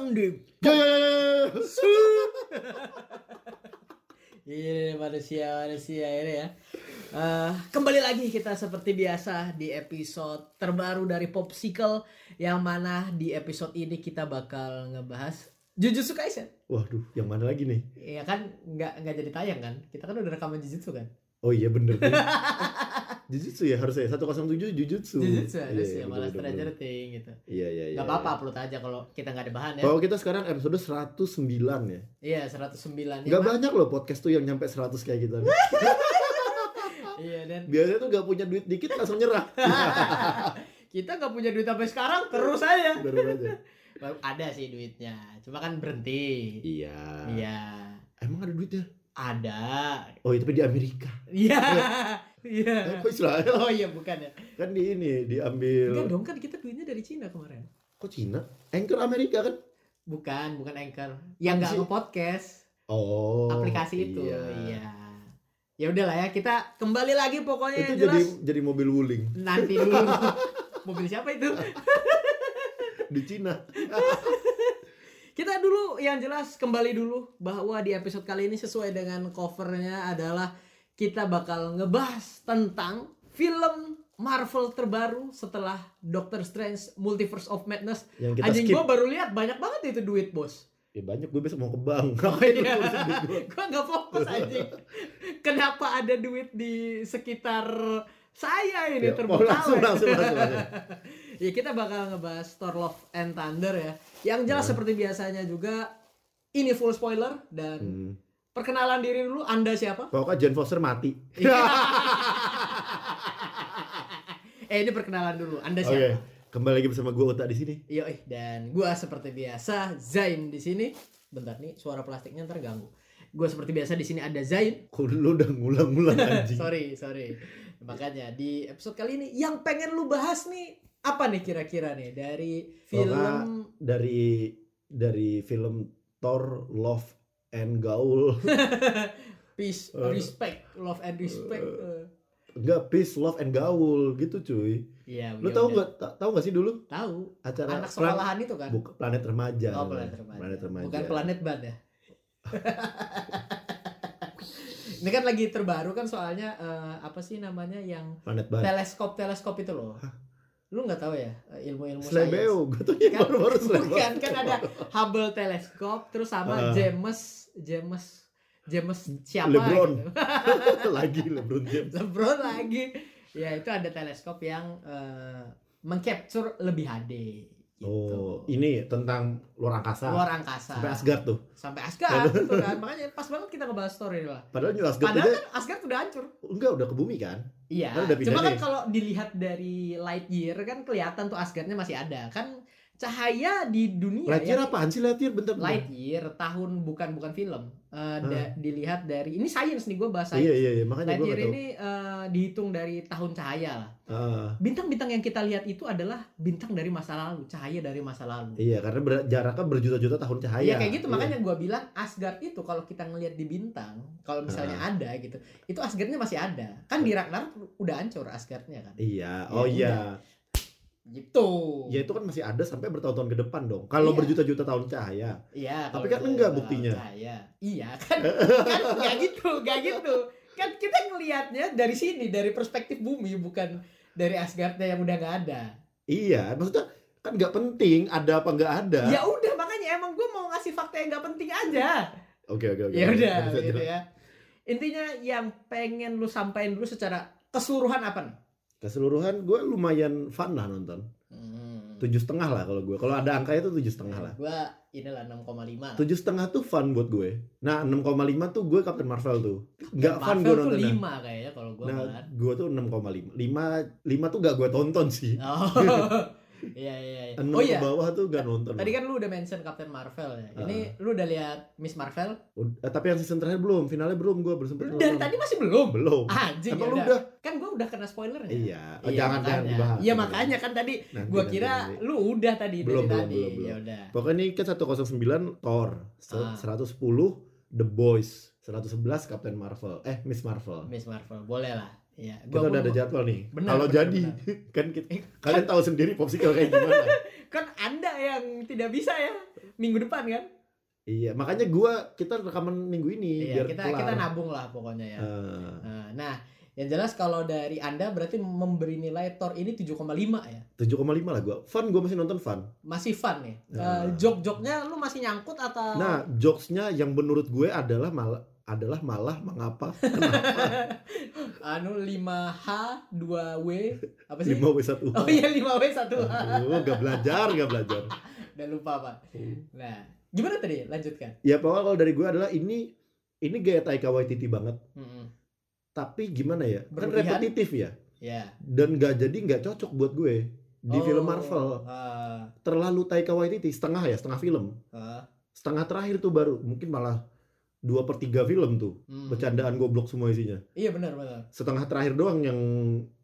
datang di Ya, ya, ya, ya, ya. ini manusia manusia ini ya. Eh, kembali lagi kita seperti biasa di episode terbaru dari Popsicle yang mana di episode ini kita bakal ngebahas Jujutsu Kaisen. Waduh, yang mana lagi nih? Iya kan nggak nggak jadi tayang kan? Kita kan udah rekaman Jujutsu kan? Oh iya bener nih. Jujutsu ya harusnya 107 Jujutsu. Jujutsu Iya, harus iya, ya malah Stranger. Things gitu. Iya iya iya. Gak apa-apa upload aja kalau kita nggak ada bahan ya. Kalau kita sekarang episode 109 ya. Iya 109 Gak banyak loh podcast tuh yang nyampe 100 kayak kita. Iya dan Biasanya tuh gak punya duit dikit langsung nyerah. kita nggak punya duit sampai sekarang terus aja. Baru aja. Ada sih duitnya, cuma kan berhenti. Iya. Iya. Emang ada duitnya? Ada. Oh itu di Amerika. Iya. Iya. kok Israel? Oh iya bukan ya. Kan di ini diambil. Enggak dong kan kita duitnya dari Cina kemarin. Kok Cina? Anchor Amerika kan? Bukan, bukan Anchor. Yang nggak Apa sih? nge-podcast. Oh. aplikasi itu. Iya. Iya. Ya udahlah ya, kita kembali lagi pokoknya Itu yang jadi jelas. jadi mobil wuling Nanti dulu. Mobil siapa itu? di Cina. Kita dulu yang jelas kembali dulu bahwa di episode kali ini sesuai dengan covernya adalah kita bakal ngebahas tentang film Marvel terbaru setelah Doctor Strange Multiverse of Madness. Yang kita Anjing gua baru lihat banyak banget itu duit, Bos. Ya banyak gue besok mau ke bank. Oh iya. Gua nggak fokus anjing. Kenapa ada duit di sekitar saya ini Ya, oh, terbengkalai? langsung, langsung, langsung, langsung. ya kita bakal ngebahas Thor Love and Thunder ya. Yang jelas Hmm. seperti biasanya juga ini full spoiler dan Hmm. Perkenalan diri dulu Anda siapa? Pokoknya Jane Foster mati. Iya. eh ini perkenalan dulu. Anda siapa? kembali lagi bersama gue Uta di sini. Yoi, dan gua seperti biasa Zain di sini. Bentar nih, suara plastiknya ntar ganggu. Gua seperti biasa di sini ada Zain. Kok lu udah ngulang-ngulang anjing? sorry, sorry. Makanya di episode kali ini yang pengen lu bahas nih apa nih kira-kira nih dari film Pokoknya dari dari film Thor Love and Gaul. Peace, Eh. Respect, Love and Respect. eh. Enggak Peace, Love and Gaul gitu cuy. Iya, Lu tahu nggak? ta- Tahu nggak sih dulu Tahu. acara Anak sekolahan itu kan? Bukan planet remaja. Oh, planet remaja. Planet remaja. Bukan planet ban ya. Ini kan lagi terbaru kan soalnya eh, apa sih namanya yang Planet teleskop teleskop itu loh. Lu nggak tahu ya eh, ilmu-ilmu Slebeo, gue tuh yang Kan- baru-baru Slebeo. Bukan kan ada Hubble teleskop terus sama Ah. James James James siapa LeBron. gitu. Lagi LeBron James. LeBron lagi. Ya itu ada teleskop yang eh, mengcapture lebih HD gitu. Oh, ini tentang luar angkasa. Luar angkasa. Sampai Asgard tuh. Sampai Asgard gitu kan. Makanya pas banget kita ngebahas story lah. Padahal New Asgard Padahal kan Asgard udah hancur. enggak udah ke bumi kan? Iya. Udah Cuma kan kalau dilihat dari light year kan kelihatan tuh Asgardnya masih ada. Kan cahaya di dunia Lightyear ya. apaan sih Lightyear bentar bentar. Light year tahun bukan bukan film. Eh, da- Ah. dilihat dari ini sains nih gue bahas Iya sains. iya iya makanya Light gue year ini eh, dihitung dari tahun cahaya lah. Ah, Bintang-bintang yang kita lihat itu adalah bintang dari masa lalu, cahaya dari masa lalu. iya karena ber- jaraknya berjuta-juta tahun cahaya. Iya kayak gitu Iya. makanya gua bilang Asgard itu kalau kita ngelihat di bintang, kalau misalnya Ah. ada gitu, itu Asgardnya masih ada. Kan di Ragnarok udah hancur Asgardnya kan. Iya, Ya oh udah. Gitu. Ya itu kan masih ada sampai bertahun-tahun ke depan dong. Kalau Iya. berjuta-juta tahun cahaya. Iya. Tapi kan enggak buktinya. Cahaya. Iya kan. kan nggak gitu, nggak gitu. Kan kita ngelihatnya dari sini, dari perspektif bumi, bukan dari Asgardnya yang udah nggak ada. Iya, maksudnya kan nggak penting ada apa nggak ada. Ya udah makanya emang gue mau ngasih fakta yang nggak penting aja. Oke oke oke. ya udah gitu ya intinya yang pengen lu sampaikan dulu secara keseluruhan apa nih Keseluruhan gue lumayan fun lah nonton. hmm. Tujuh setengah lah kalau gue. Kalau ada angkanya tuh tujuh setengah lah. gua inilah 6,5 Tujuh setengah tuh fun buat gue. Nah 6,5 tuh gue Captain Marvel tuh. Nggak fun gue tuh nontonnya. 5 kayaknya kalau gua Nah malah gue tuh 6,5. 5 5 tuh gak gue tonton sih. oh iya iya iya. 6 oh iya bawah tuh gak nonton. tadi kan lu udah mention Captain Marvel ya ini Ah. lu udah lihat Miss Marvel eh, tapi yang season terakhir belum, finalnya belum gue belum sempet dari tadi masih belum Belum. anjing Emang ya lu udah. udah? kan gua udah kena spoilernya Iya. Oh, Iya, jangan jangan dibahas. Iya makanya kan tadi Nanti, gua nanti, kira nanti. lu udah tadi Belum, dari belum, tadi belum, belum. ya udah Pokoknya ini kan 109 Thor, Ah. 110 The Boys, 111 Captain Marvel, eh Miss Marvel. Miss Marvel boleh lah Kita gua udah pun- ada jadwal nih. Benar, Kalau benar, jadi kan kita, kalian tahu sendiri popsicle kayak gimana. kan Anda yang tidak bisa ya minggu depan kan? iya, makanya gua kita rekaman minggu ini Iya, biar kita kelar. kita nabung lah pokoknya ya. Ah, Nah, yang jelas kalau dari Anda berarti memberi nilai Thor ini 7,5 ya. 7,5 lah gua. Fun gua masih nonton fun. Masih fun nih. Nah. Eh, jok-joknya lu masih nyangkut atau Nah, jokesnya yang menurut gue adalah malah adalah malah mengapa anu 5H 2W apa sih? 5W1 Oh iya 5W 1H. Aduh, gak belajar, gak belajar. Udah lupa, Pak. Nah, gimana tadi? Lanjutkan. Ya pokoknya kalau dari gue adalah ini ini gaya Taika Waititi banget. Mm-mm. Tapi gimana ya? Kan Berlebihan? repetitif ya. Ya. Dan gak jadi nggak cocok buat gue di Oh, film Marvel. ah, Terlalu Taika Waititi setengah ya, setengah film. ah, Setengah terakhir tuh baru mungkin malah dua per tiga film tuh mm. bercandaan goblok semua isinya. Iya benar benar. Setengah terakhir doang yang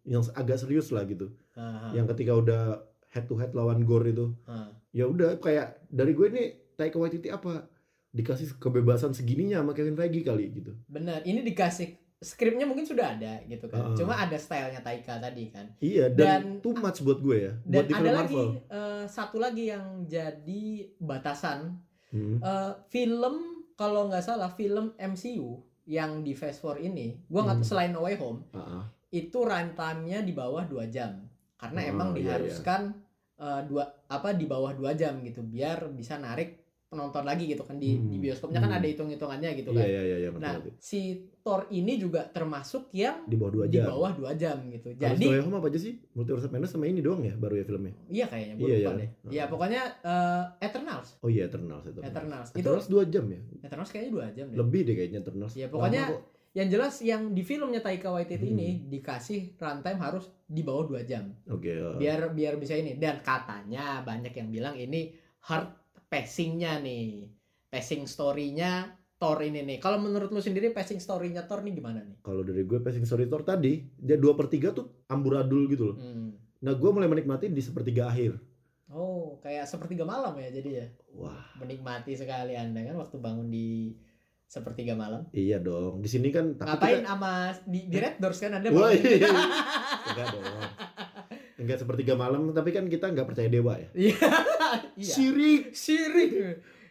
yang agak serius lah gitu. Ah, ah, Yang ketika udah head to head lawan Gore itu ya udah kayak dari gue nih Taika Waititi apa dikasih kebebasan segininya sama Kevin Feige kali gitu. Benar. Ini dikasih skripnya mungkin sudah ada gitu kan. Ah. Cuma ada stylenya Taika tadi kan. Iya dan, Dan- too much buat gue ya Dan buat di ada lagi Marvel. eh, satu lagi yang jadi batasan Hmm. Eh, film kalau nggak salah film MCU yang di Phase 4 ini, gua nggak Hmm. selain No Way Home Ah, ah. itu runtime-nya di bawah dua jam karena Oh, emang iya, diharuskan eh, dua apa di bawah dua jam gitu biar bisa narik penonton lagi gitu kan di, Hmm. di bioskopnya kan Hmm. ada hitung-hitungannya gitu Iya kan. iya iya iya ngerti, Nah si Thor ini juga termasuk yang di bawah dua di jam. bawah dua jam gitu. Jadi Home apa aja sih? Multiverse of Madness sama ini doang ya baru ya filmnya. iya kayaknya gue Iya, lupa iya. deh. Hmm. Ya pokoknya eh, Eternals. Oh iya Eternals Eternals. Eternals. Itu Eternals dua jam ya. Eternals kayaknya dua jam deh. Lebih deh kayaknya Eternals. Ya, pokoknya. Yang jelas yang di filmnya Taika Waititi Hmm. ini dikasih runtime harus di bawah 2 jam. Oke. ya. Biar biar bisa ini dan katanya banyak yang bilang ini hard pacingnya nih. Pacing story-nya Thor ini nih. Kalau menurut lu sendiri pacing story-nya Thor nih gimana nih? Kalau dari gue passing story Thor tadi dia dua per tiga tuh amburadul gitu loh. Hmm. Nah gue mulai menikmati di sepertiga akhir. Oh, kayak sepertiga malam ya jadi ya. Wah Menikmati sekali Anda kan waktu bangun di sepertiga malam. iya dong. Di sini kan tapi Ngapain kita- sama di, di Red Doors kan Anda Wah, bangun? iya. Enggak dong. Enggak sepertiga malam tapi kan kita nggak percaya dewa ya. Iya. Iya. Sirik. Syirik.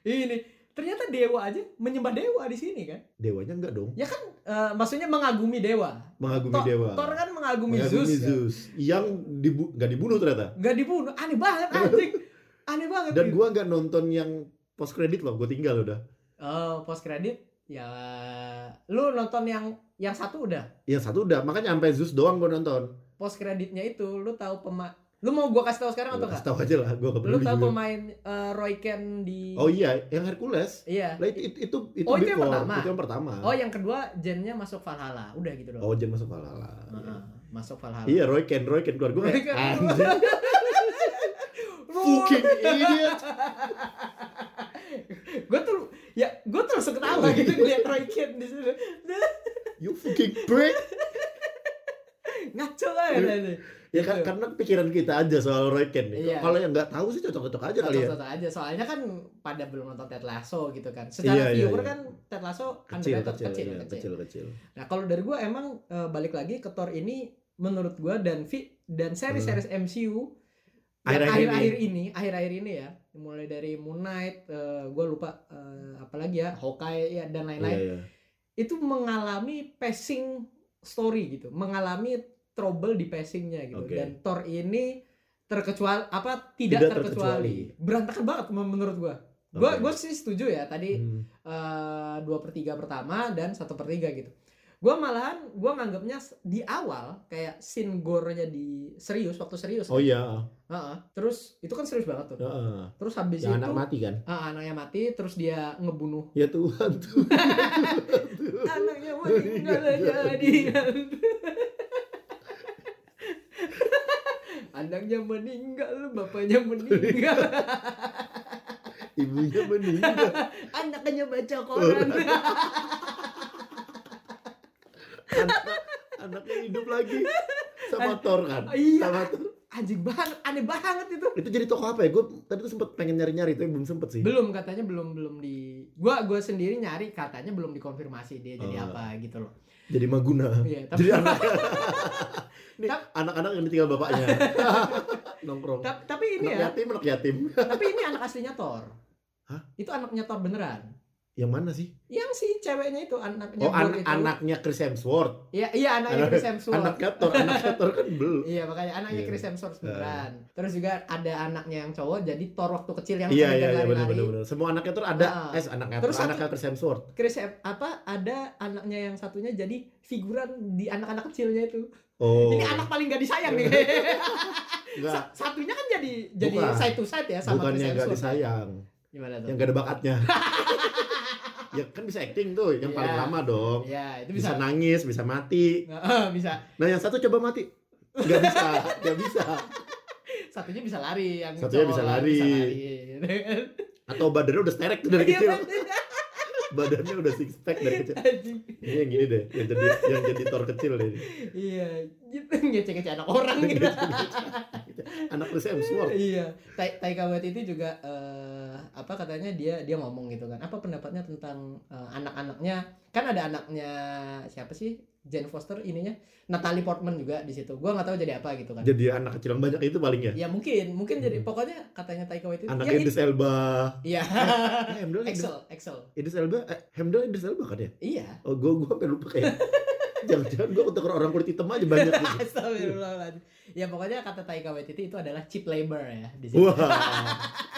Ini ternyata dewa aja menyembah dewa di sini kan? Dewanya enggak dong. Ya kan eh, maksudnya mengagumi dewa. Mengagumi Thor, dewa. Thor kan mengagumi, Mengagumi Zeus. kan? Zeus. Yang dibu nggak dibunuh ternyata. Nggak dibunuh. Aneh banget anjing. Aneh banget. Dan gitu. gua nggak nonton yang post credit loh. Gue tinggal udah. Oh, post credit ya lu nonton yang yang satu udah. Yang satu udah. Makanya sampai Zeus doang gue nonton. Post creditnya itu lu tahu pema Lu mau gua kasih tahu sekarang atau Kasih enggak? tahu aja lah. Gue Lu tahu juga. pemain eh, Roy Ken di Oh iya, yang Hercules. Iya. Lah itu itu itu, itu Oh, itu yang pertama? Itu yang pertama. Oh, yang kedua gennya masuk Valhalla. Udah gitu doang. Oh, Jen masuk Valhalla. Heeh, masuk Valhalla. Iya, Roy Ken, Roy Ken keluar gue Roy Ken. Fucking idiot. gue tuh ya gue terus ketawa gitu ngeliat Roy Ken di situ You fucking prick. ngaco banget ini Ya kan Gitu. karena pikiran kita aja soal Roy Ken nih. Iya. Kalau yang nggak tahu sih cocok-cocok aja kali ya. Cocok-cocok aja soalnya kan pada belum nonton Ted Lasso gitu kan secara Iya, iya, viewer iya. kan Ted Lasso Kecil, kecil, kecil, iya, kecil. kecil, kecil. nah kalau dari gue emang eh, balik lagi ke Thor ini menurut gue dan vi dan seri-series MCU yang Akhir-akhir ini akhir-akhir ini ya mulai dari Moon Knight gue lupa eh, apalagi ya Hawkeye ya dan Iya, lain-lain iya. itu mengalami pacing story gitu, mengalami trouble di pacingnya gitu. Oke. Dan Thor ini terkecuali apa tidak, Tidak terkecuali. berantakan banget men- menurut gua. Gua Oke. gua sih setuju ya tadi Hmm. eh, dua per tiga pertama dan satu per tiga gitu. Gua malahan gua nganggapnya di awal kayak scene gore-nya di serius waktu serius. Oh kan. iya. Heeh. Terus itu kan serius banget tuh. Heeh. Terus habis Yang itu anak mati kan? ah, anaknya mati terus dia ngebunuh Ya Tuhan tuh. anaknya meninggal jadi anaknya meninggal bapaknya meninggal Ibunya meninggal. anaknya baca koran Anak, anaknya hidup lagi sama Thor kan? Iya. Sama Thor. anjing banget aneh banget itu Itu jadi tokoh apa ya? Gue tadi tuh sempet pengen nyari-nyari tapi belum sempet sih. belum katanya belum belum di gua gua sendiri nyari katanya belum dikonfirmasi dia jadi Oh. apa gitu loh Jadi Maguna. iya tapi Jadi anak Anak-anak yang ditinggal bapaknya. Nongkrong. ta- tapi ini Anak ya yatim, anak yatim. tapi ini anak aslinya Thor Hah? itu anaknya Thor beneran Yang mana sih? yang si ceweknya itu anaknya Oh, an- itu anaknya Chris Hemsworth. iya iya anaknya Anak- Chris Hemsworth Anaknya Thor, anaknya Thor kan belum. Iya makanya anaknya Iya. Chris Hemsworth beneran. Terus juga ada anaknya yang cowok jadi Thor waktu kecil yang Iya iya iya benar benar. Semua anaknya Thor ada Ah. eh anaknya Terus Thor, satu- anaknya Chris Hemsworth. Chris apa ada anaknya yang satunya jadi figuran di anak-anak kecilnya itu. Oh. Ini anak paling gak disayang nih. Enggak, Sa- satunya kan jadi jadi Bukan. side to side ya sama bukannya Hemsworth. disayang, Gimana tuh? yang gak ada bakatnya. ya kan bisa acting tuh, yang Iya. paling lama dong. Ya, itu Bisa bisa. nangis, bisa mati. Nah, bisa. Nah, yang satu coba mati. Enggak bisa, enggak bisa. Satunya bisa lari yang Satunya cowok bisa lari. Bisa lari. Atau badannya udah sterek tuh dari Iya, kecil. Badannya udah six pack dari kecil. Anjing. Ini yang gini deh, yang jadi yang jadi Thor kecil deh. Iya, gitu ngecek-ngecek anak orang gitu. Anak Chris Hemsworth. iya, Ta Taika Waititi juga eh, apa katanya dia dia ngomong gitu kan. Apa pendapatnya tentang eh, anak-anaknya? Kan ada anaknya siapa sih? Jane Foster ininya Natalie Portman juga di situ. Gua nggak tahu jadi apa gitu kan. Jadi anak kecil yang banyak itu paling ya. Ya mungkin, mungkin jadi Hmm. pokoknya katanya Taika Waititi. Anak ya, Idris Elba. Iya. Eh, Excel, Excel. Idris Elba, eh, Hemdal Idris Elba kan ya? Iya. Oh, gue gue sampai lupa kayak. Jangan-jangan gue ketukar orang kulit hitam aja banyak gitu. Astagfirullahaladzim. Ya pokoknya kata Taika Waititi itu adalah cheap labor ya di situ. Wah.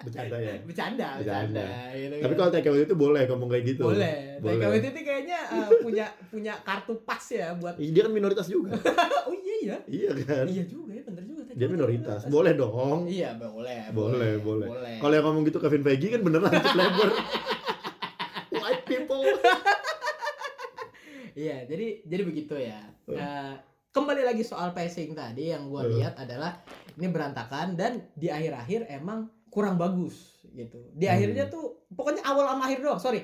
Bercanda ya. Bercanda, Bercanda. bercanda. gitu Tapi kan. kalau Waititi itu boleh ngomong kayak gitu. boleh. Boleh. Waititi kayaknya uh, punya punya kartu pas ya buat Dia kan minoritas juga. Oh iya iya. iya kan? Iya juga ya, bener juga. Taika Dia minoritas. Boleh dong. Iya, boleh. Boleh, boleh. boleh. Kalau yang ngomong gitu Kevin Feige kan beneran labor. White people. Iya, jadi jadi begitu ya. Nah, kembali lagi soal pacing tadi yang gua Oh. lihat adalah ini berantakan dan di akhir-akhir emang kurang bagus gitu. Di Hmm. akhirnya tuh pokoknya awal sama akhir doang, sorry.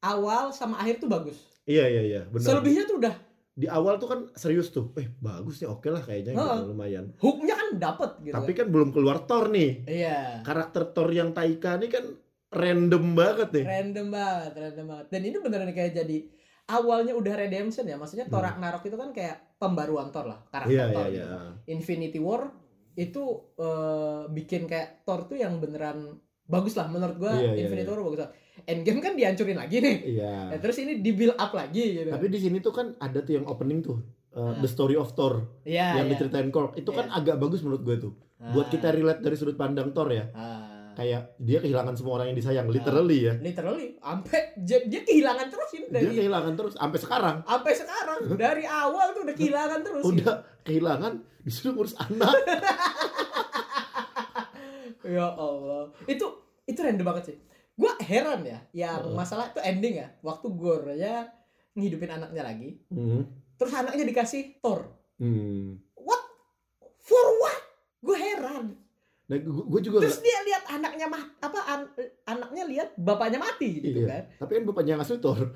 Awal sama akhir tuh bagus. Iya iya iya, benar. Selebihnya tuh udah Di awal tuh kan serius tuh. Eh, bagus nih, oke lah kayaknya gitu, lumayan. hooknya kan dapet gitu. Tapi kan belum keluar Thor nih. iya. Karakter Thor yang Taika nih kan random banget nih. Random banget, random banget. Dan ini beneran kayak jadi awalnya udah redemption ya. Maksudnya Thor Hmm. Ragnarok itu kan kayak pembaruan Thor lah, karakter Iya Thor iya gitu. iya. Infinity War itu eh, bikin kayak Thor tuh yang beneran bagus lah menurut gua Iya, iya, Infinity iya. War bagus lah. Endgame kan dihancurin lagi nih. Iya. Nah, terus ini di build up lagi gitu. Tapi di sini tuh kan ada tuh yang opening tuh. uh, Ah. The Story of Thor Iya, yang iya. diceritain Korg itu kan agak bagus menurut gue tuh Ah. buat kita relate dari sudut pandang Thor ya Ah. Kayak dia kehilangan semua orang yang disayang literally ya. literally sampai dia, dia kehilangan terus ini dia dari kehilangan terus sampai sekarang. Sampai sekarang dari awal tuh udah kehilangan terus udah kehilangan disuruh ngurus anak. Ya Allah. Itu itu random banget sih. Gua heran ya yang Heeh. masalah itu ending ya waktu Gore ya ngidupin anaknya lagi. Hmm. terus anaknya dikasih Thor. Hmm. what? For what? Gue heran Nah, gue juga terus dia lihat anaknya mah apa an- anaknya lihat bapaknya mati gitu Iya. kan. tapi kan bapaknya asli Thor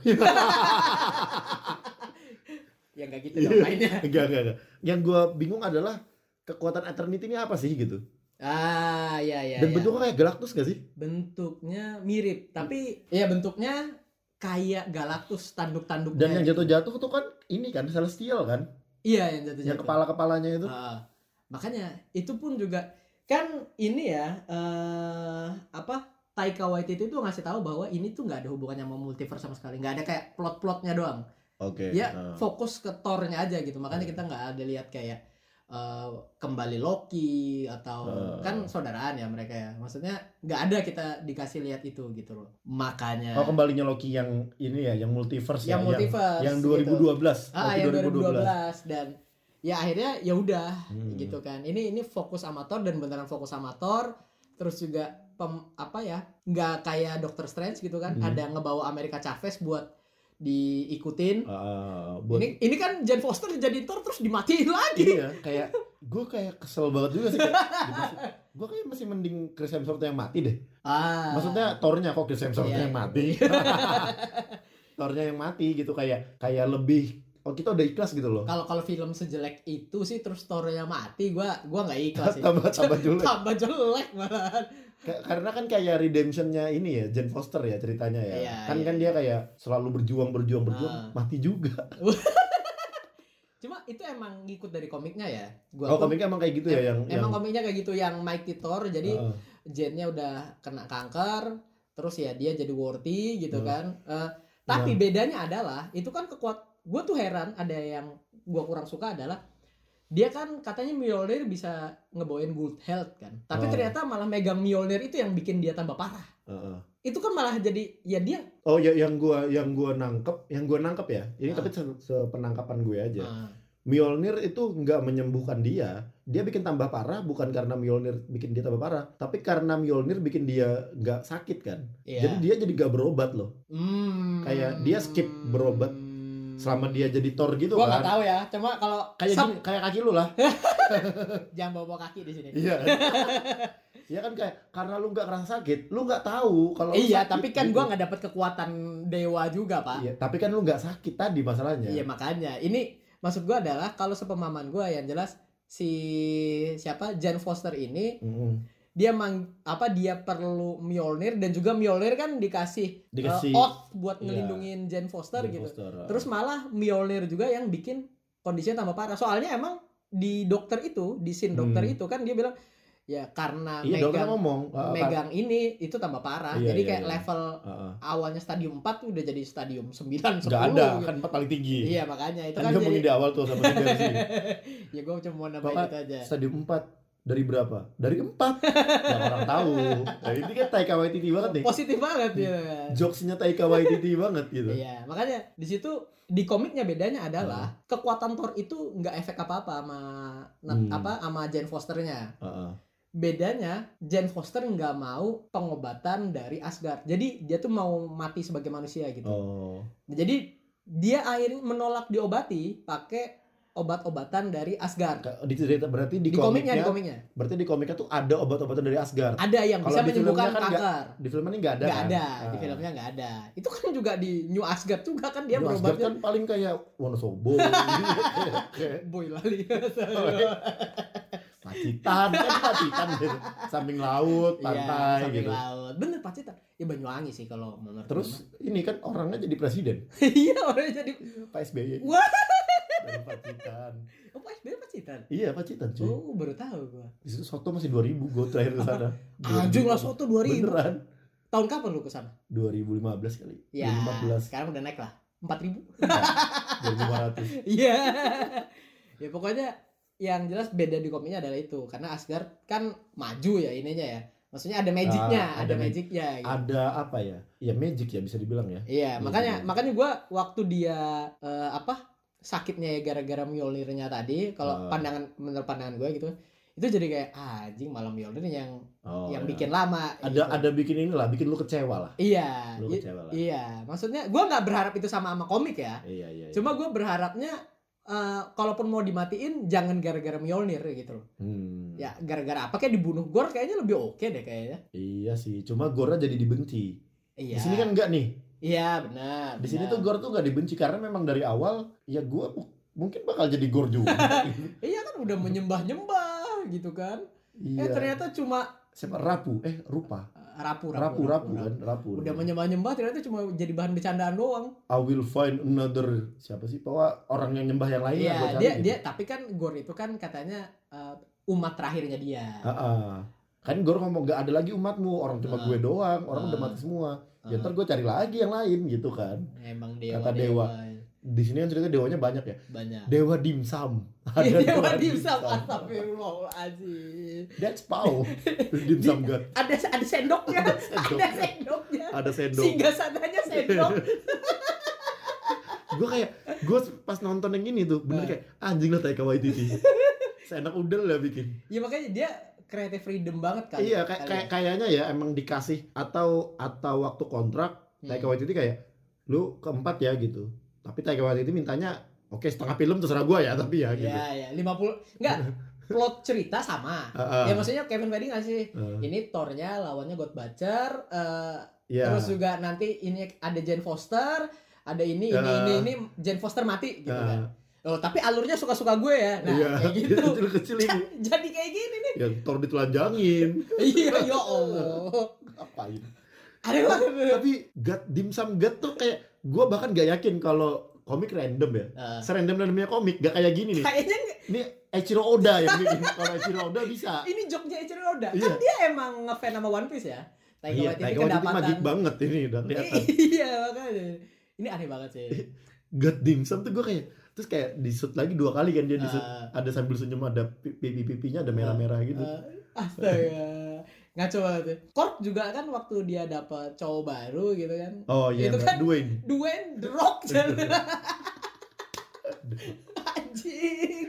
ya nggak gitu dong mainnya. enggak enggak enggak yang gue bingung adalah kekuatan eternity ini apa sih gitu? Ah ya ya dan ya. bentuknya kayak Galactus gak sih? Bentuknya mirip tapi ya bentuknya kayak Galactus tanduk-tanduknya dan yang jatuh-jatuh tuh kan ini kan Celestial kan? Iya yang jatuh yang kepala-kepalanya itu. Ah, makanya itu pun juga kan ini ya eh apa Taika Waititi itu ngasih tahu bahwa ini tuh nggak ada hubungannya sama multiverse sama sekali nggak ada kayak plot-plotnya doang oke ya ah. fokus ke Thor-nya aja gitu makanya Hmm. kita nggak ada lihat kayak eh, kembali Loki atau Hmm. kan saudaraan ya mereka ya maksudnya nggak ada kita dikasih lihat itu gitu loh makanya Oh kembalinya Loki yang ini ya, yang multiverse yang ya, multiverse yang, gitu. yang 2012. ah Loki yang 2012 dan ya akhirnya ya udah Hmm. gitu kan. Ini ini fokus amator dan beneran fokus amator. Terus juga pem, apa ya nggak kayak Doctor Strange gitu kan. Hmm. ada ngebawa Amerika Chavez buat diikutin. Ah, buat ini ini kan Jane Foster jadi Thor terus dimatiin lagi. Iya kayak gue kayak kesel banget juga sih gue kayak masih mending Chris Hemsworth yang mati deh. Ah. Maksudnya Thornya kok Chris Hemsworth Iya. yang mati? Thornya yang mati gitu kayak kayak lebih oh kita udah ikhlas gitu loh Kalau kalau film sejelek itu sih terus story-nya mati, gua gua nggak ikhlas sih. tambah tambah jelek Tambah jelek malahan. Ka- karena kan kayak redemptionnya ini ya Jane Foster ya ceritanya ya Iya, kan iya. kan dia kayak selalu berjuang berjuang berjuang Ah. mati juga Cuma itu emang ngikut dari komiknya ya. Gua oh komiknya emang kayak gitu ya yang emang yang komiknya kayak gitu yang Mighty Thor jadi Heeh. Jane-nya udah kena kanker terus ya dia jadi worthy gitu Hmm. kan Eh, tapi bedanya adalah itu kan kekuat gue tuh heran ada yang gue kurang suka adalah dia kan katanya Mjolnir bisa ngebawain good health kan tapi Oh. ternyata malah megang Mjolnir itu yang bikin dia tambah parah Heeh. itu kan malah jadi ya dia oh ya yang gua yang gua nangkep yang gua nangkep ya ini Ah. tapi se- sepenangkapan gue aja Ah, Mjolnir itu nggak menyembuhkan dia dia bikin tambah parah bukan karena Mjolnir bikin dia tambah parah tapi karena Mjolnir bikin dia nggak sakit kan iya. jadi dia jadi gak berobat loh Hmm. kayak dia skip berobat selama dia jadi Thor gitu nggak kan tahu ya cuma kalau kayak gini, kayak kaki lu lah jangan bawa bawa kaki di sini iya? Iya kan kayak karena lu nggak ngerasa sakit, lu nggak tahu kalau iya sakit, tapi kan gitu. gua nggak dapat kekuatan dewa juga pak Iya, tapi kan lu nggak sakit tadi masalahnya. Iya makanya ini maksud gua adalah kalau sepemahaman gua yang jelas si siapa Jane Foster ini Mm-mm. Dia mang apa dia perlu Mjolnir dan juga Mjolnir kan dikasih, Dikasih eh, oath buat Iya. ngelindungin Jane Foster Jane gitu. Foster, ah. Terus malah Mjolnir juga yang bikin kondisinya tambah parah. Soalnya emang di dokter itu, di scene dokter Hmm. itu kan dia bilang ya karena iya megang ngomong ah, megang ini itu tambah parah. Iya, Jadi iya, kayak iya. level ah. awalnya stadium 4 tuh udah jadi stadium 9 10 nggak ada gitu. kan empat paling tinggi. Iya makanya itu kan kan, dia jadi di awal tuh sama si Darcy. ya gue cuma mau nambahin itu aja. Stadium 4 dari berapa? Dari empat. Yang orang tahu. Nah, ini kan Taika Waititi banget nih. Positif banget ya. Jokesnya Taika Waititi banget gitu. Iya, makanya di situ di komiknya bedanya adalah kekuatan Thor itu nggak efek apa-apa sama Hmm. apa sama Jane Fosternya. Ah, ah. Bedanya Jane Foster nggak mau pengobatan dari Asgard. Jadi dia tuh mau mati sebagai manusia gitu. Oh. Jadi dia akhirnya menolak diobati pakai obat-obatan dari Asgard. Di cerita berarti di, Di komiknya, komiknya, di komiknya. berarti di komiknya tuh ada obat-obatan dari Asgard. Ada yang Kalau bisa di filmnya menyembuhkan kan kanker. Di film ini nggak ada Nggak kan? ada, di Ah. filmnya nggak ada. Itu kan juga di New Asgard juga kan dia Di Asgard berobatnya kan paling kayak Wonosobo boy lali. Pacitan kan Pacitan gitu. samping laut Iya, pantai samping gitu laut. Bener Pacitan. Ya Banyuwangi sih kalau menurut terus ini kan orangnya jadi presiden iya orangnya jadi Pak SBY Wah. Pacitan oh Pak SBY Pacitan. iya Pacitan cuy Oh, baru tahu gua. di situ soto masih 2000 gue terakhir ke sana Anjing lah soto 2000. beneran Tahun kapan lu ke sana? 2015 kali Ya, 2014 sekarang udah naik lah. 4000. 2500 Iya. ya pokoknya yang jelas beda di komiknya adalah itu karena Asgard kan maju ya ininya ya. Maksudnya ada magicnya, Ah, ada, ada mag- magicnya gitu. ada apa ya ya magic ya bisa dibilang ya Iya, makanya Iya. makanya gua waktu dia eh, apa sakitnya ya gara-gara Mjolnirnya tadi, kalau Ah. pandangan menurut pandangan gue gitu, itu jadi kayak ah, anjing malam Mjolnir yang oh, yang ya. bikin lama. ada gitu. ada bikin ini lah bikin lu kecewa lah Iya, lu kecewa lah iya. Maksudnya gua nggak berharap itu sama sama komik ya. iya iya iya. Cuma gue berharapnya eh, kalaupun mau dimatiin jangan gara-gara Mjolnir gitu loh. Hmm. Ya gara-gara apa kayak dibunuh Gor kayaknya lebih oke deh kayaknya. Iya sih, cuma Gora jadi dibenci. Iya. Di sini kan enggak nih. Iya benar. Di sini tuh Gor tuh enggak dibenci karena memang dari awal ya gua mu- mungkin bakal jadi Gor juga. Iya kan udah menyembah-nyembah gitu kan. iya. Eh ternyata cuma siapa Rapu? Eh, Rupa. eh, rapu Rapu, Rapu, kan, Rapu. Udah menyembah-nyembah ternyata cuma jadi bahan bercandaan doang. I will find another siapa sih? Bahwa orang yang nyembah yang lain Iya, cari dia gitu. dia tapi kan Gor itu kan katanya eh, umat terakhirnya dia. Ah, ah. Kan Gor ngomong gak ada lagi umatmu, orang cuma Ah. gue doang, orang udah Ah. mati semua. Ya ntar gue cari lagi yang lain gitu kan. Emang dewa Kata dewa. Di sini kan cerita dewanya banyak ya. banyak. Dewa dimsum. Iya, dewa dimsum astagfirullahaladzim. That's Pau. dimsum god. Ada ada sendoknya. Sendok. ada sendoknya. Ada sendok. Singgah sananya sendok. gue kayak gue pas nonton yang ini tuh bener Nah. kayak anjing lah Taika Waititi seenak udel lah bikin ya makanya dia creative freedom banget kan. iya kayak kali kayak ya. kayaknya ya emang dikasih atau atau waktu kontrak Taika Hmm. Waititi kayak lu keempat ya gitu tapi Taika Waititi mintanya oke setengah film terserah gue ya tapi ya gitu Iya, ya, 50 enggak plot cerita sama. Ah, ah. Ya maksudnya Kevin Feige ngasih Ah, ini Thor-nya lawannya God Butcher, eh, iya terus juga nanti ini ada Jane Foster, ada ini ini Ah. ini ini Jane Foster mati gitu Ah. kan oh tapi alurnya suka-suka gue ya. Nah iya kayak gitu. kecil-kecil ini. Jadi kayak gini nih. Yang Thor ditelanjangin. Iya ya Allah. Ngapain? Ada banget tapi God dimsum God tuh kayak gue bahkan gak yakin kalau komik random ya. Ah. serandom randomnya komik gak kayak gini nih. Kayaknya ini Eiichiro Oda yang bikin kalau Eiichiro Oda bisa. Ini joknya Eiichiro Oda. Iya. kan dia emang ngefans sama One Piece ya? Taika iya Waititi kedapatan. magik banget ini udah kelihatan. Iya makanya. Ini aneh banget sih. God dimsum tuh gue kayak terus kayak di shoot lagi dua kali kan dia di shoot Ah. ada sambil senyum ada pipi pipinya ada merah-merah gitu. Eh, astaga. Ngaco banget ya. Kork juga kan waktu dia dapat cowok baru gitu kan. Oh iya itu kan- Dwayne Dwayne The Rock. Anjing.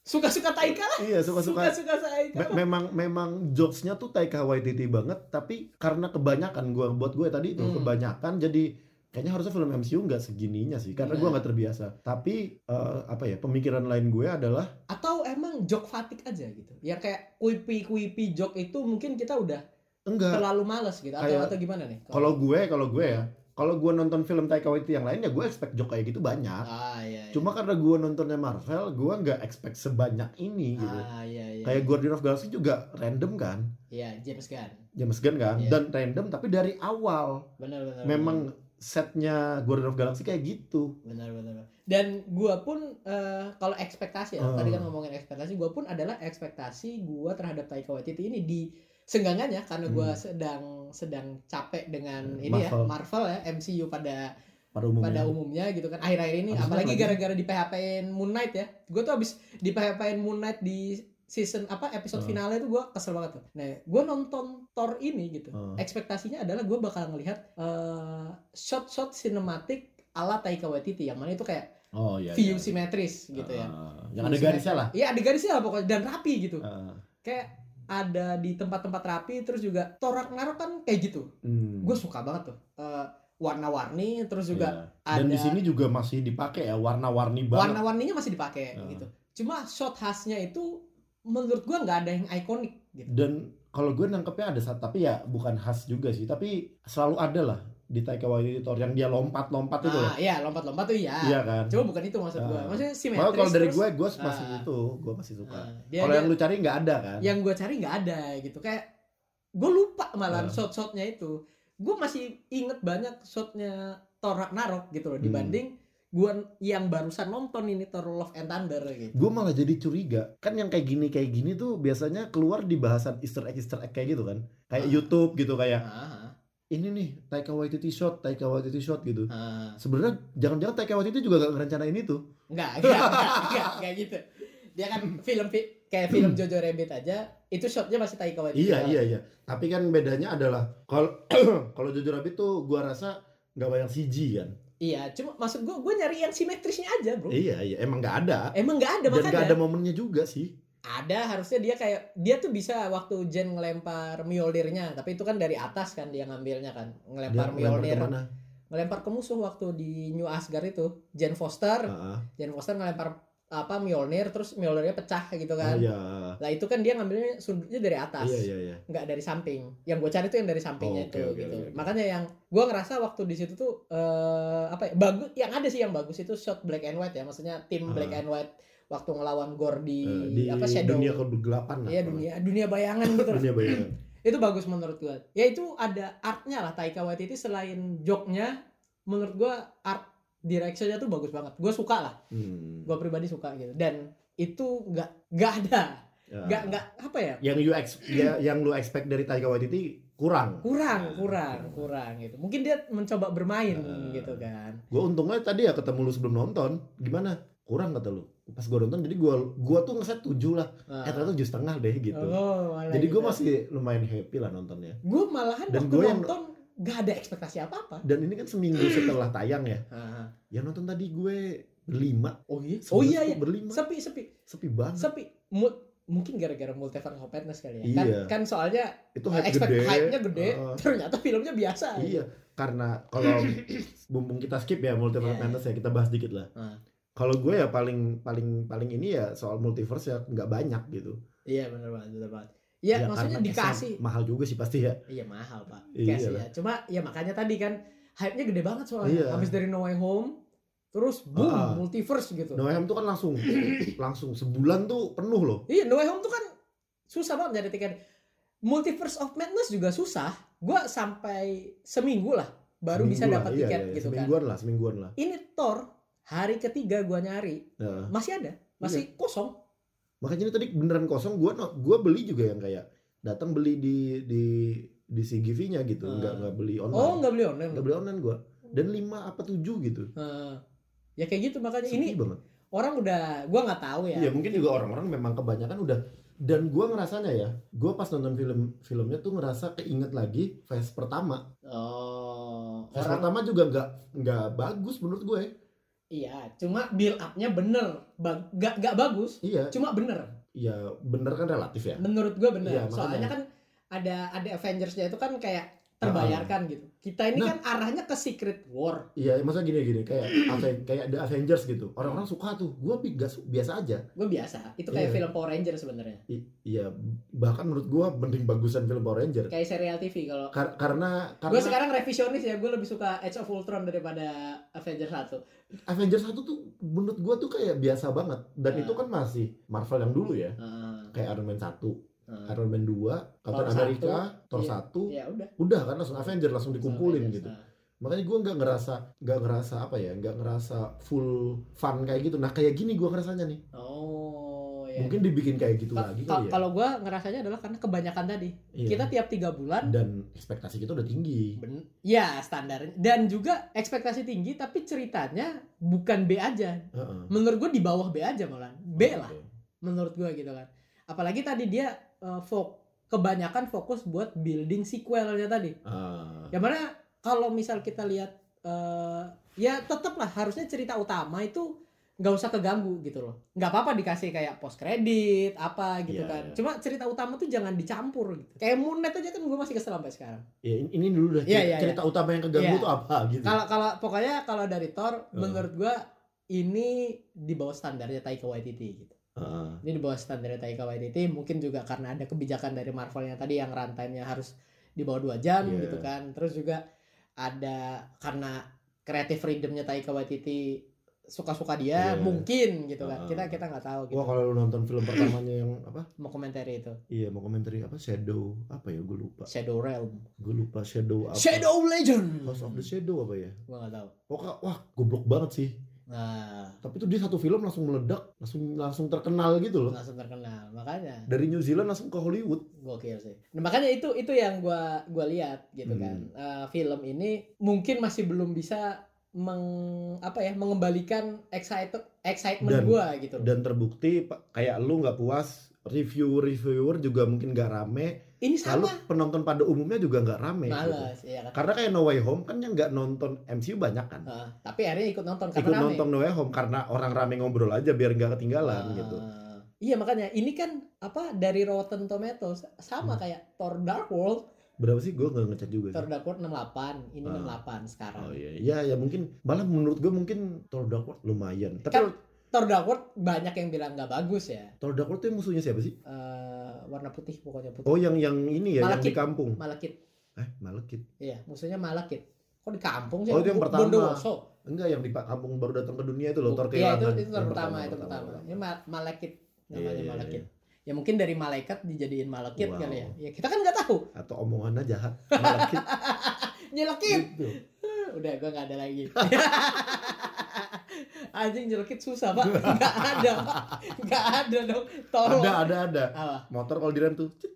Suka-suka Taika lah. Iya suka-suka. Suka-suka Taika. Me- memang memang jokesnya tuh Taika Waititi banget. Tapi karena kebanyakan gua buat gue tadi itu Hmm. kebanyakan jadi kayaknya harusnya film MCU nggak segininya sih karena gua Nah. nggak terbiasa. Tapi eh, apa ya pemikiran lain gue adalah atau emang joke fatigue aja gitu. Ya kayak kuipi kuipi joke itu mungkin kita udah enggak. terlalu males gitu atau Kayak- atau gimana nih? kalau gue kalau gue ya kalau gue nonton film Taika Waititi yang lain ya gue expect joke kayak gitu banyak. Ah iya, iya. cuma karena gue nontonnya Marvel gue nggak expect sebanyak ini gitu. Ah iya iya. Kayak Guardian of Galaxy juga random kan? Iya James Gunn. James Gunn kan? Iya. dan random tapi dari awal. Benar benar memang setnya Guardian of Galaxy kayak gitu benar benar dan gua pun eh, kalau ekspektasi ya Hmm. tadi kan ngomongin ekspektasi gua pun adalah ekspektasi gua terhadap Taika Waititi ini di senggangannya karena gua Hmm. sedang sedang capek dengan Hmm, ini ya Marvel. Marvel ya MCU pada pada umumnya pada umumnya gitu kan akhir-akhir ini Abis apalagi apa lagi? gara-gara di PHP-in Moon Knight ya gue tuh abis di PHP-in Moon Knight di season apa episode Hmm. finalnya tuh gue kesel banget tuh nah gue nonton Thor ini gitu Hmm. ekspektasinya adalah gue bakal ngelihat eh, shot-shot sinematik ala Taika Waititi yang mana itu kayak oh iya view iya. simetris gitu ya Ah, yang ada garisnya lah iya ada garisnya lah pokoknya dan rapi gitu Ah, kayak ada di tempat-tempat rapi terus juga torak narok kan kayak gitu hmm, gue suka banget tuh Eh, warna-warni terus juga iya. dan ada di sini juga masih dipakai ya warna-warni banget warna-warninya masih dipakai Ah. gitu cuma shot khasnya itu menurut gua nggak ada yang ikonik gitu. Dan kalau gue nangkepnya ada saat tapi ya bukan khas juga sih tapi selalu ada lah di Taika Waititi yang dia lompat-lompat itu loh. Ah iya lompat-lompat tuh iya. Iya kan? Cuma bukan itu maksud Ah. maksudnya simetris Malah kalau dari gue gue masih Ah. itu gue masih suka. Ah, kalau yang lu cari nggak ada kan? yang gua cari nggak ada gitu. Kayak gue lupa malah Ah. shot-shotnya itu. Gue masih inget banyak shotnya Thor Ragnarok gitu loh Hmm. Gua yang barusan nonton ini Thor Love and Thunder gitu gue malah jadi curiga kan yang kayak gini kayak gini tuh biasanya keluar di bahasan Easter egg Easter egg kayak gitu kan kayak Ah. YouTube gitu kayak ah, ini nih Taika Waititi shot Taika Waititi shot gitu ah. sebenarnya jangan-jangan Taika Waititi juga gak ngerencanain itu Enggak, enggak, enggak, enggak, enggak gitu. Dia kan film fi- kayak film Jojo Rabbit aja, itu shotnya masih Taika Waititi. iya iya iya tapi kan bedanya adalah kalau kalau Jojo Rabbit tuh gue rasa nggak banyak CG kan Iya, cuma maksud gua gua nyari yang simetrisnya aja, Bro. iya iya emang nggak ada Emang nggak ada dan makanya. nggak ada momennya juga sih Ada harusnya dia kayak dia tuh bisa waktu Jen ngelempar Mjolnirnya, tapi itu kan dari atas kan dia ngambilnya kan. dia Ngelempar lempar Mjolnir, ke mana ngelempar ke musuh waktu di New Asgard itu. Jen Foster, Ah, Jen Foster ngelempar apa Mjolnir terus Mjolnirnya pecah gitu kan. iya Lah itu kan dia ngambilnya sudutnya dari atas. iya iya iya nggak dari samping. Yang gue cari tuh yang dari sampingnya Oh, itu oke, gitu. oke, oke. Makanya yang gue ngerasa waktu di situ tuh eh apa ya bagus. Yang ada sih yang bagus itu shot black and white ya. Maksudnya tim Ah. black and white waktu ngelawan Gore di, Eh, di apa shadow. dunia kegelapan lah Iya dunia dunia bayangan gitu. dunia bayangan itu bagus menurut gue. Ya itu ada artnya lah Taika Waititi selain joknya menurut gue art directionnya tuh bagus banget. Gue suka lah. Hmm. Gue pribadi suka gitu. Dan itu nggak nggak ada Ya. nggak nggak apa ya yang you ex- ya, yang lu expect dari Taika Waititi kurang kurang kurang kurang gitu mungkin dia mencoba bermain Nah. gitu kan gue untungnya tadi ya ketemu lu sebelum nonton gimana kurang kata lu pas gue nonton jadi gue gua tuh ngeset tujuh lah Nah. eh ternyata tujuh setengah deh gitu oh, jadi gue gitu. masih lumayan happy lah nontonnya gue malahan Dan waktu gua yang- nonton gak ada ekspektasi apa apa dan ini kan seminggu setelah tayang ya. Yang nonton tadi gue berlima. Oh iya? Oh iya iya. berlima. Sepi sepi. Sepi banget. Sepi. Mu- mungkin gara-gara multiverse of madness kali ya. Iya. kan, kan soalnya itu hype expect gede. hype-nya gede Heeh. ternyata filmnya biasa. Iya karena kalau bumbung kita skip ya multiverse Iya. madness ya kita bahas dikit lah. Ah. kalau gue ya paling paling paling ini ya soal multiverse ya nggak banyak gitu. Iya bener banget bener banget ya, maksudnya dikasih cashnya mahal juga sih pasti ya iya mahal pak Iya lah. ya cuma ya makanya tadi kan hype-nya gede banget soalnya. Iya. Habis dari No Way Home, terus boom, Ah. multiverse gitu. No Way Home tuh kan langsung langsung sebulan tuh penuh loh. Iya, No Way Home tuh kan susah banget nyari tiket. Multiverse of Madness juga susah. Gua sampai seminggu lah baru bisa Seminggu lah, dapat iya, tiket iya, gitu kan. semingguan lah, semingguan lah. Ini Thor hari ketiga gua nyari Nah, masih ada, masih kosong. Makanya ini tadi beneran kosong. Gua no- gua beli juga yang kayak datang beli di di di CGV-nya gitu, Ah. nggak nggak beli online. Oh, nggak beli online. Nggak beli online gua. Dan 5 apa 7 gitu. Nah, ya kayak gitu makanya Sepi ini banget. orang udah gua nggak tahu ya. Iya, mungkin juga orang-orang memang kebanyakan udah dan gua ngerasanya ya, gua pas nonton film filmnya tuh ngerasa keinget lagi phase pertama. Oh, Phase orang pertama juga nggak nggak bagus menurut gue. Iya, cuma build up-nya bener, Ba- nggak nggak bagus, Iya, cuma bener. iya bener kan relatif ya. Menurut gua bener. Iya. Soalnya kan ada ada Avengers-nya itu kan kayak terbayarkan gitu. Kita ini Nah. kan arahnya ke Secret War. Iya, maksudnya gini gini kayak kayak The Avengers gitu. Orang-orang suka tuh. Gua biasa aja. Gue biasa. Itu kayak Iya. film Power Ranger sebenarnya. Iya, bahkan menurut gua mending bagusan film Power Ranger. Kayak serial TV kalau Kar- karena karena sekarang revisionis ya, gue lebih suka Age of Ultron daripada Avengers 1. Avengers 1 tuh menurut gua tuh kayak biasa banget dan Ah. itu kan masih Marvel yang dulu ya. Heeh. Kayak Iron Man 1, Heeh. Iron Man 2, Captain Thor America, satu, Thor iya. 1, Ya udah. udah kan langsung Avengers langsung dikumpulin Avengers, gitu. nah. Makanya gua nggak ngerasa nggak ngerasa apa ya, nggak ngerasa full fun kayak gitu. Nah kayak gini gua ngerasanya nih. Oh, ya. Mungkin dibikin kayak gitu Ka- lagi ka- kali ya. Kalau gue ngerasanya adalah karena kebanyakan tadi. Iya. Kita tiap tiga bulan, dan ekspektasi kita udah tinggi. ben- ya standar. Dan juga ekspektasi tinggi, tapi ceritanya bukan B aja. Heeh. Menurut gue di bawah B aja malah. B lah, Oke. menurut gue gitu kan. Apalagi tadi dia eh, fok kebanyakan fokus buat building sequelnya tadi. Ah, Yang mana kalau misal kita lihat eh, ya tetap lah harusnya cerita utama itu nggak usah keganggu gitu loh nggak apa-apa dikasih kayak post kredit apa gitu Iya, kan iya. cuma cerita utama tuh jangan dicampur gitu kayak Moon Knight aja kan gue masih kesel sampai sekarang ya ini, ini dulu dah Iya, iya, cerita utama yang keganggu Iya. tuh apa gitu. kalau kalau pokoknya kalau dari Thor Hmm. menurut gue ini di bawah standarnya Taika Waititi gitu Heeh. ini di bawah standarnya Taika Waititi mungkin juga karena ada kebijakan dari Marvel yang tadi yang runtime-nya harus di bawah dua jam Iya. gitu kan terus juga ada karena creative freedomnya Taika Waititi suka-suka dia Iya. mungkin gitu kan kita kita nggak tahu gitu Wah kalau lu nonton film pertamanya yang apa? mau komentari itu Iya mau komentari apa Shadow apa ya gue lupa. Shadow Realm Gue lupa Shadow apa. Shadow Legend House of the Shadow apa ya? gua nggak tahu Pokoknya wah goblok banget sih. nah Tapi itu dia satu film langsung meledak, langsung langsung terkenal gitu loh. langsung terkenal makanya Dari New Zealand langsung ke Hollywood. gokil sih nah, makanya itu itu yang gua gua lihat gitu Hmm. kan Eh, film ini mungkin masih belum bisa meng apa ya mengembalikan excited excitement Dan- gua gitu loh. Dan terbukti kayak lu nggak puas, review-reviewer juga mungkin nggak rame. ini Lalu sama penonton pada umumnya juga nggak rame. gitu. malas ya kan Karena kayak No Way Home kan yang nggak nonton MCU banyak kan. Heeh, tapi akhirnya ikut nonton karena Ikut rame. nonton No Way Home karena orang rame ngobrol aja biar nggak ketinggalan Ah, gitu. Iya makanya ini kan apa dari Rotten Tomatoes sama Hmm. kayak Thor Dark World. Berapa sih? Gue nggak ngecek juga Thor. Dark World 68, ini Ah. 68 sekarang. Oh iya, iya ya mungkin malah menurut gue mungkin Thor Dark World lumayan. Tapi Kan- Thor Dark World banyak yang bilang nggak bagus ya. Thor Dark World tuh musuhnya siapa sih? Eh, warna putih pokoknya putih. Oh yang yang ini ya yang di kampung. Malekith. Eh Malekith. Iya, musuhnya Malekith. Kok di kampung sih? Oh, itu yang pertama. Bondowoso. Enggak yang di kampung baru datang ke dunia itu loh Thor Iya, itu kehilangan. itu Thor Yang pertama, itu pertama. Ini Ma- Malekith namanya Iya, iya, Malekith. Ya mungkin dari malaikat dijadiin malekith Wow. kali ya. Ya kita kan nggak tahu. Atau omongannya jahat. Malekith. Nyelekit. gitu. Udah gua nggak ada lagi. Anjing nyelekit susah pak. Nggak ada pak. Nggak ada dong. Tolong. Ada ada ada. Apa? Motor kalau direm tuh cek,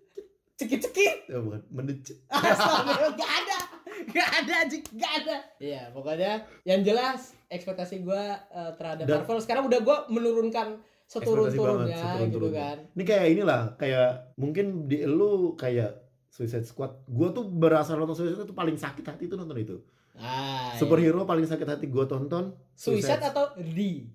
Cekit-cekit. ya bukan. Astagfirullah, Nggak ada. Nggak ada anjing. Nggak ada. Iya pokoknya yang jelas ekspektasi gua eh, terhadap Dan- Marvel sekarang udah gua menurunkan seturun-turunnya banget, gitu kan. Ini kayak inilah, kayak mungkin di lu kayak Suicide Squad. Gua tuh berasa nonton Suicide Squad tuh paling sakit hati itu nonton itu. Ah, iya. Superhero paling sakit hati gua tonton Suicide atau The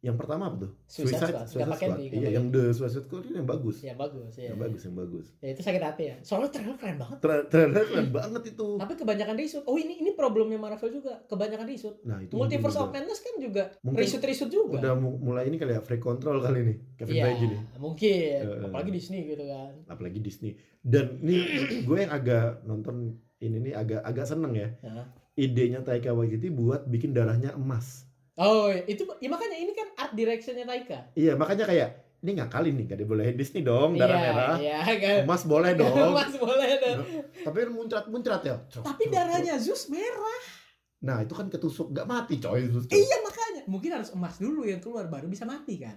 yang pertama apa tuh? Suicide Squad. Pakai Squad. di, nggak Iya, pakai yang The Suicide Squad itu yang bagus. Ya bagus ya. Yang bagus, yang bagus. Ya itu sakit hati ya. Soalnya trailer keren banget. Tra- Trailer keren banget itu. Tapi kebanyakan reshoot. Oh ini ini problemnya Marvel juga. Kebanyakan reshoot. Nah, itu Multiverse of Madness kan juga reshoot juga. udah mu- mulai ini kali ya free control kali ini Kevin Iya, Feige nih mungkin. Eh, Apalagi Disney gitu kan. apalagi Disney dan ini gue yang agak nonton ini nih agak agak seneng ya Hah? Idenya Taika Waititi buat bikin darahnya emas. Oh, itu ya makanya ini kan art directionnya Taika. Iya, makanya kayak ini ngakalin nih, gak dibolehin Disney dong, darah Iya, merah. Iya, kan. Emas boleh dong. Mas boleh dong. Tapi kan muncrat-muncrat ya. Cok, Tapi cok, darahnya Zeus merah. cok. Nah, itu kan ketusuk gak mati coy. Zeus, coy. Iya makanya. Mungkin harus emas dulu yang keluar baru bisa mati kan.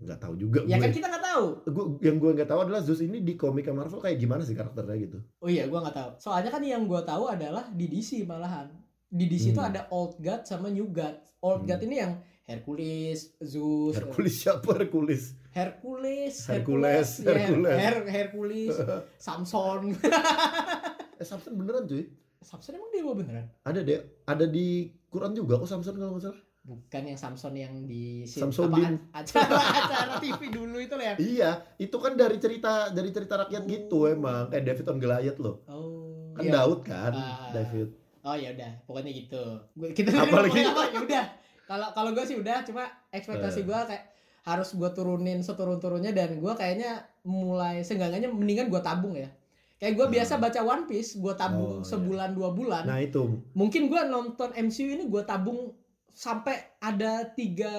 Nggak tahu juga Ya gue. kan kita nggak tahu. Yang gue nggak tahu adalah Zeus ini di komik Marvel kayak gimana sih karakternya gitu. Oh iya, gua nggak tahu. Soalnya kan yang gua tahu adalah di DC malahan. Di DC itu Hmm. ada Old God sama New God. Old Hmm. God ini yang Hercules, Zeus, Hercules siapa Hercules? Hercules, Hercules, ya, Hercules. Her- Hercules, Samson. Eh Samson beneran cuy. Samson emang dia beneran? Ada deh, ada di Quran juga kok Samson kalau nggak salah. Bukan yang Samson yang di Samsudin. apa, acara acara TV dulu itu lah ya. Iya, itu kan dari cerita dari cerita rakyat gitu Oh. emang kayak David on Goliath loh. Oh. Kan iya. Daud kan, Ah. David. Oh ya udah, pokoknya gitu. Gue kita Apa lagi? apa ya udah. Kalau kalau gue sih udah, cuma ekspektasi Eh. gue kayak harus gue turunin seturun-turunnya dan gue kayaknya mulai seenggaknya mendingan gue tabung ya. Kayak gue Hmm. biasa baca One Piece, gue tabung Oh, iya. sebulan dua bulan. Nah itu, Mungkin gue nonton MCU ini gue tabung sampai ada tiga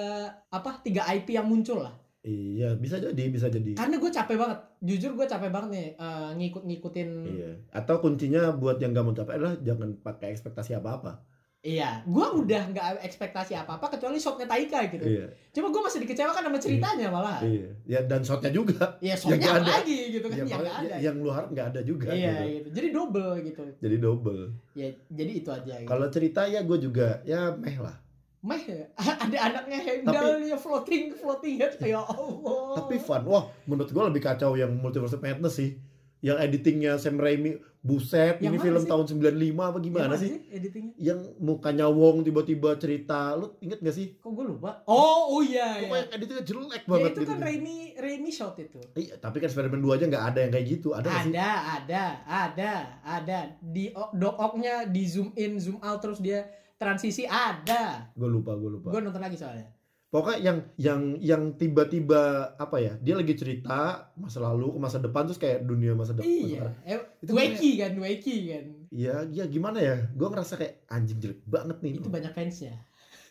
apa tiga IP yang muncul lah. Iya bisa jadi, bisa jadi. Karena gue capek banget, jujur gue capek banget nih eh, ngikut-ngikutin. Iya. Atau kuncinya buat yang gak mau capek adalah jangan pakai ekspektasi apa-apa. Iya, gue udah nggak ekspektasi apa-apa kecuali shotnya Taika gitu. Iya, Cuma gue masih dikecewakan sama ceritanya malah. iya. Ya dan shotnya juga. Ya Yang nggak apa ada. lagi gitu kan Ya, yang nggak ada. yang lu harap nggak ada juga. Iya gitu. gitu. Jadi double gitu. Jadi double. Ya jadi itu aja gitu. Kalau cerita ya gue juga ya meh lah. Meh ya? ada anaknya Heimdall ya floating floating head ya Allah. Tapi fun. Wah, menurut gue lebih kacau yang Multiverse of Madness sih. Yang editingnya Sam Raimi, buset, Yang ini film sih? tahun 95 apa gimana Gimana sih? editingnya? Yang mukanya Wong tiba-tiba cerita, lu inget gak sih? Kok gue lupa? Oh, oh iya ya. Pokoknya editingnya jelek Ya banget itu gitu. kan Raimi Raimi shot itu. Iya, tapi kan Spider-Man 2 aja nggak ada yang kayak gitu. Ada nggak sih? Ada, ada, ada, ada. Di dock-nya di zoom in, zoom out terus dia transisi ada. Gue lupa, gue lupa. Gue nonton lagi soalnya. Pokoknya yang yang yang tiba-tiba apa ya? Dia lagi cerita masa lalu ke masa depan terus kayak dunia masa depan. Iya. Eh, Itu Wacky kan, Wacky kan. Iya, iya gimana ya? Gue ngerasa kayak anjing jelek banget nih. Itu banyak fansnya.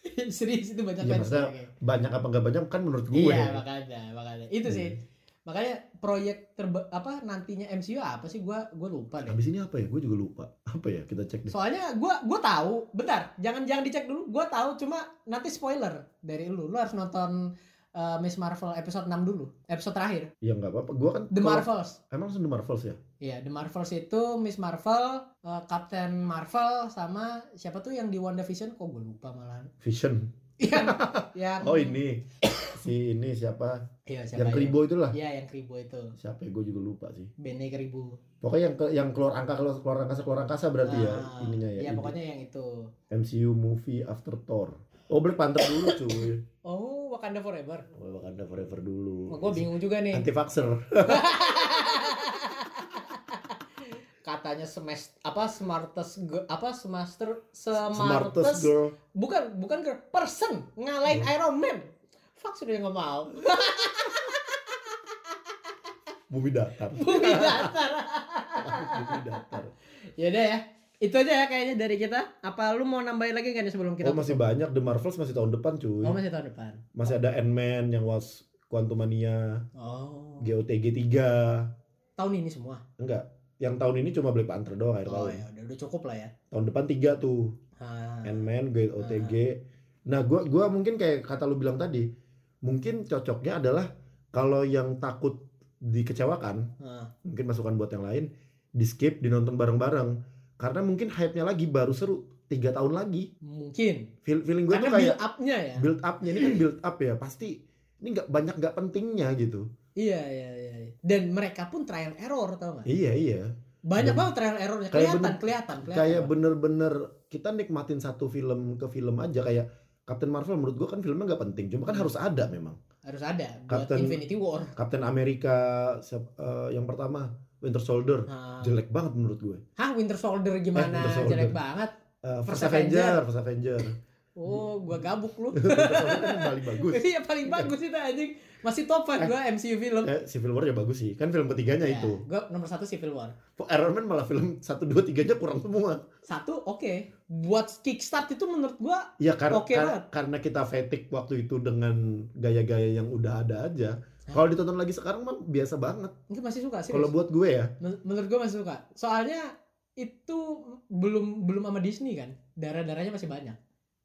Serius itu banyak Iya, fansnya. kayak. banyak apa nggak banyak kan menurut gue. Iya, makanya, makanya. Itu sih. Iya. Makanya proyek terba apa nantinya MCU apa sih gua gua lupa deh. Habis ini apa ya? Gue juga lupa. Apa ya? Kita cek deh. Soalnya gua gua tahu, bentar, jangan jangan dicek dulu. Gua tahu cuma nanti spoiler dari lu. Lu harus nonton uh, Miss Marvel episode 6 dulu. Episode terakhir. Ya nggak apa-apa. Gue kan The Marvels. Emang The Marvels ya? Iya, The Marvels itu Miss Marvel, uh, Captain Marvel sama siapa tuh yang di WandaVision kok gue lupa malahan. Vision. Yang yang Oh ini. si ini siapa? Iya, siapa Yang ya? Kribo itulah. Iya, yang Kribo itu. Siapa ya? Gue juga lupa sih. Bene Kribo. Pokoknya yang ke- yang keluar angka keluar, keluar angkasa keluar angkasa berarti ya Ah, ininya ya. Iya, pokoknya yang itu. MCU movie after Thor. Oh Black Panther dulu cuy. Oh, Wakanda Forever. Oh, Wakanda Forever dulu. Oh, gue bingung juga nih. Anti vaxer. Katanya semester apa smartest ge- apa semester Smartest smartest girl. bukan bukan girl person ngalahin Hmm. Iron Man. Fuck sudah nggak mau. Bumi datar. Bumi datar. Bumi datar. Yaudah ya. Itu aja ya kayaknya dari kita. Apa lu mau nambahin lagi kan sebelum kita Oh masih banyak The Marvels masih tahun depan cuy. Oh, masih tahun depan. Masih ada Ant-Man yang was Quantumania, Oh. GOTG 3. Tahun ini semua. Enggak. Yang tahun ini cuma Black Panther doang akhir Oh tahun. ya, udah, udah cukup lah ya. Tahun depan tiga tuh. Ah. Ant-Man, GOTG. Nah, gua gua mungkin kayak kata lu bilang tadi, mungkin cocoknya adalah kalau yang takut dikecewakan, Ah. mungkin masukan buat yang lain, di skip, dinonton bareng-bareng. Karena mungkin hype-nya lagi baru seru tiga tahun lagi. Mungkin. Feel, feeling gue Karena tuh kayak build up-nya ya. build up-nya ini kan build up ya, pasti ini nggak banyak nggak pentingnya gitu. Iya, iya, iya. iya. Dan mereka pun trial error tau gak? Iya iya. Banyak Dan- banget trial errornya. kayak Kelihatan, bener- kelihatan, kelihatan. Kayak bener-bener kita nikmatin satu film ke film aja kayak Captain Marvel menurut gue kan filmnya nggak penting, cuma kan harus ada memang. harus ada buat Captain- Infinity War. Captain America eh, yang pertama Winter Soldier Nah, jelek banget menurut gue. Hah, Winter Soldier gimana? Eh, Winter Soldier. Jelek banget. Eh, First, First Avenger, Avenger. First Avenger. Oh, gua gabuk lu. Winter Soldier kan yang paling bagus. Iya paling bagus itu anjing. Masih top 5 gua MCU film. Eh, Civil War ya bagus sih. Kan film ketiganya Ya, itu. Gua nomor satu Civil War. Iron Man malah film 1 2 3-nya kurang semua. Satu oke. Buat kickstart itu menurut gua Ya karena Oke banget. karena kita fatigue waktu itu dengan gaya-gaya yang udah ada aja. Kalau ditonton lagi sekarang mah biasa banget. itu masih suka sih. Kalau buat gue ya, Men- menurut gua masih suka. Soalnya itu belum belum sama Disney kan. Darah-darahnya masih banyak.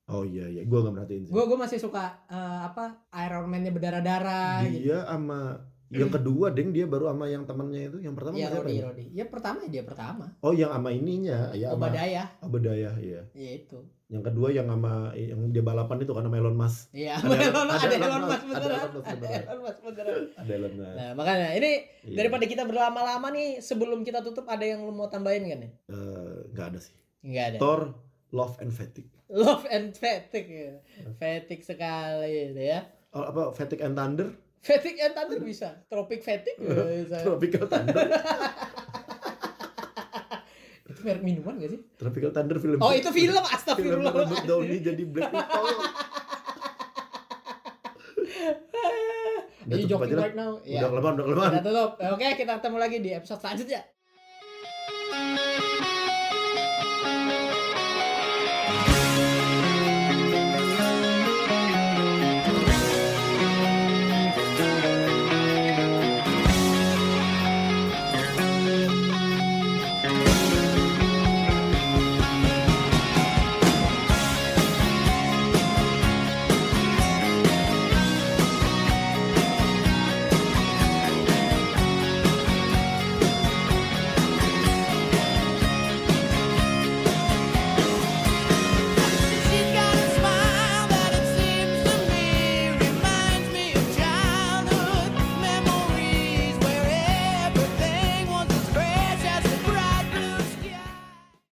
Oh iya iya, gue gak merhatiin sih. Gua gua masih suka eh, apa Iron Man-nya berdarah-darah gitu. dia sama yang kedua deng dia baru sama yang temannya itu yang pertama Iya Rodi, ya? Rodi. Ya pertama dia pertama. Oh yang sama ininya, ya sama Obadaya. Obadaya iya. Iya itu. Yang kedua yang sama yang dia balapan itu kan sama Elon Musk. Iya, Ada- Elon, ada ada Elon Musk, ada beneran. Ada. Elon Musk beneran. Ada Elon Musk. Nah, makanya ini Iya. daripada kita berlama-lama nih sebelum kita tutup ada yang lu mau tambahin kan nih? Eh, nggak ada sih. Enggak ada. Thor, Love and Fatigue. Love and fatigue ya. Fatigue sekali itu ya. Oh, apa Fatigue and Thunder? Fatigue and thunder bisa. Tropic fatigue juga bisa. Tropical Thunder. itu merek minuman gak sih? Tropical Thunder film. Oh, itu film. film Astagfirullah. Robert Downey jadi Black you tutup joking right now? Udah kelamaan, udah kelamaan. Udah tutup. Oke, kita ketemu lagi di episode selanjutnya.